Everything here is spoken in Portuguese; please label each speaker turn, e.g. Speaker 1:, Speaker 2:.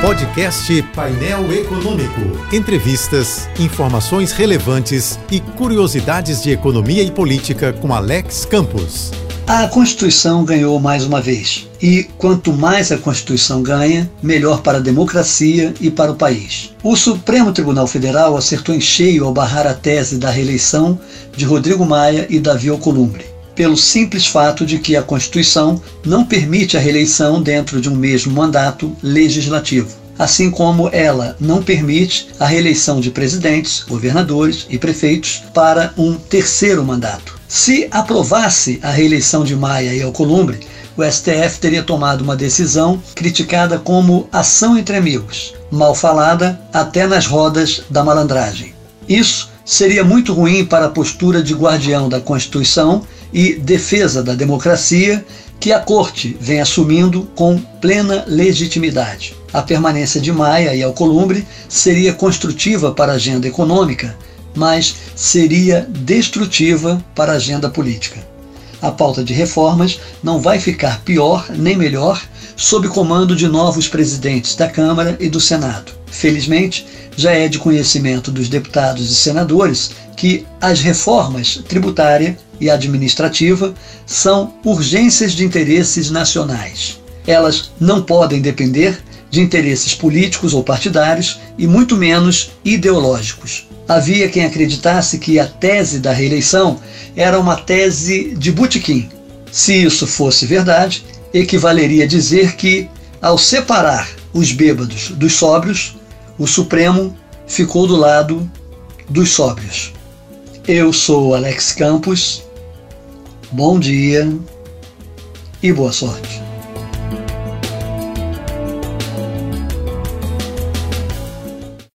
Speaker 1: Podcast Painel Econômico. Entrevistas, informações relevantes e curiosidades de economia e política com Alex Campos.
Speaker 2: A Constituição ganhou mais uma vez. E quanto mais a Constituição ganha, melhor para a democracia e para o país. O Supremo Tribunal Federal acertou em cheio ao barrar a tese da reeleição de Rodrigo Maia e Davi Alcolumbre pelo simples fato de que a Constituição não permite a reeleição dentro de um mesmo mandato legislativo, assim como ela não permite a reeleição de presidentes, governadores e prefeitos para um terceiro mandato. Se aprovasse a reeleição de Maia e Alcolumbre, o STF teria tomado uma decisão criticada como ação entre amigos, mal falada até nas rodas da malandragem. Isso seria muito ruim para a postura de guardião da Constituição e defesa da democracia que a Corte vem assumindo com plena legitimidade. A permanência de Maia e Alcolumbre seria construtiva para a agenda econômica, mas seria destrutiva para a agenda política. A pauta de reformas não vai ficar pior nem melhor sob comando de novos presidentes da Câmara e do Senado. Felizmente, já é de conhecimento dos deputados e senadores que as reformas tributária e administrativa são urgências de interesses nacionais. Elas não podem depender de interesses políticos ou partidários e muito menos ideológicos. Havia quem acreditasse que a tese da reeleição era uma tese de butiquim. Se isso fosse verdade, equivaleria dizer que, ao separar os bêbados dos sóbrios, o Supremo ficou do lado dos sóbrios. Eu sou Alex Campos. Bom dia e boa sorte.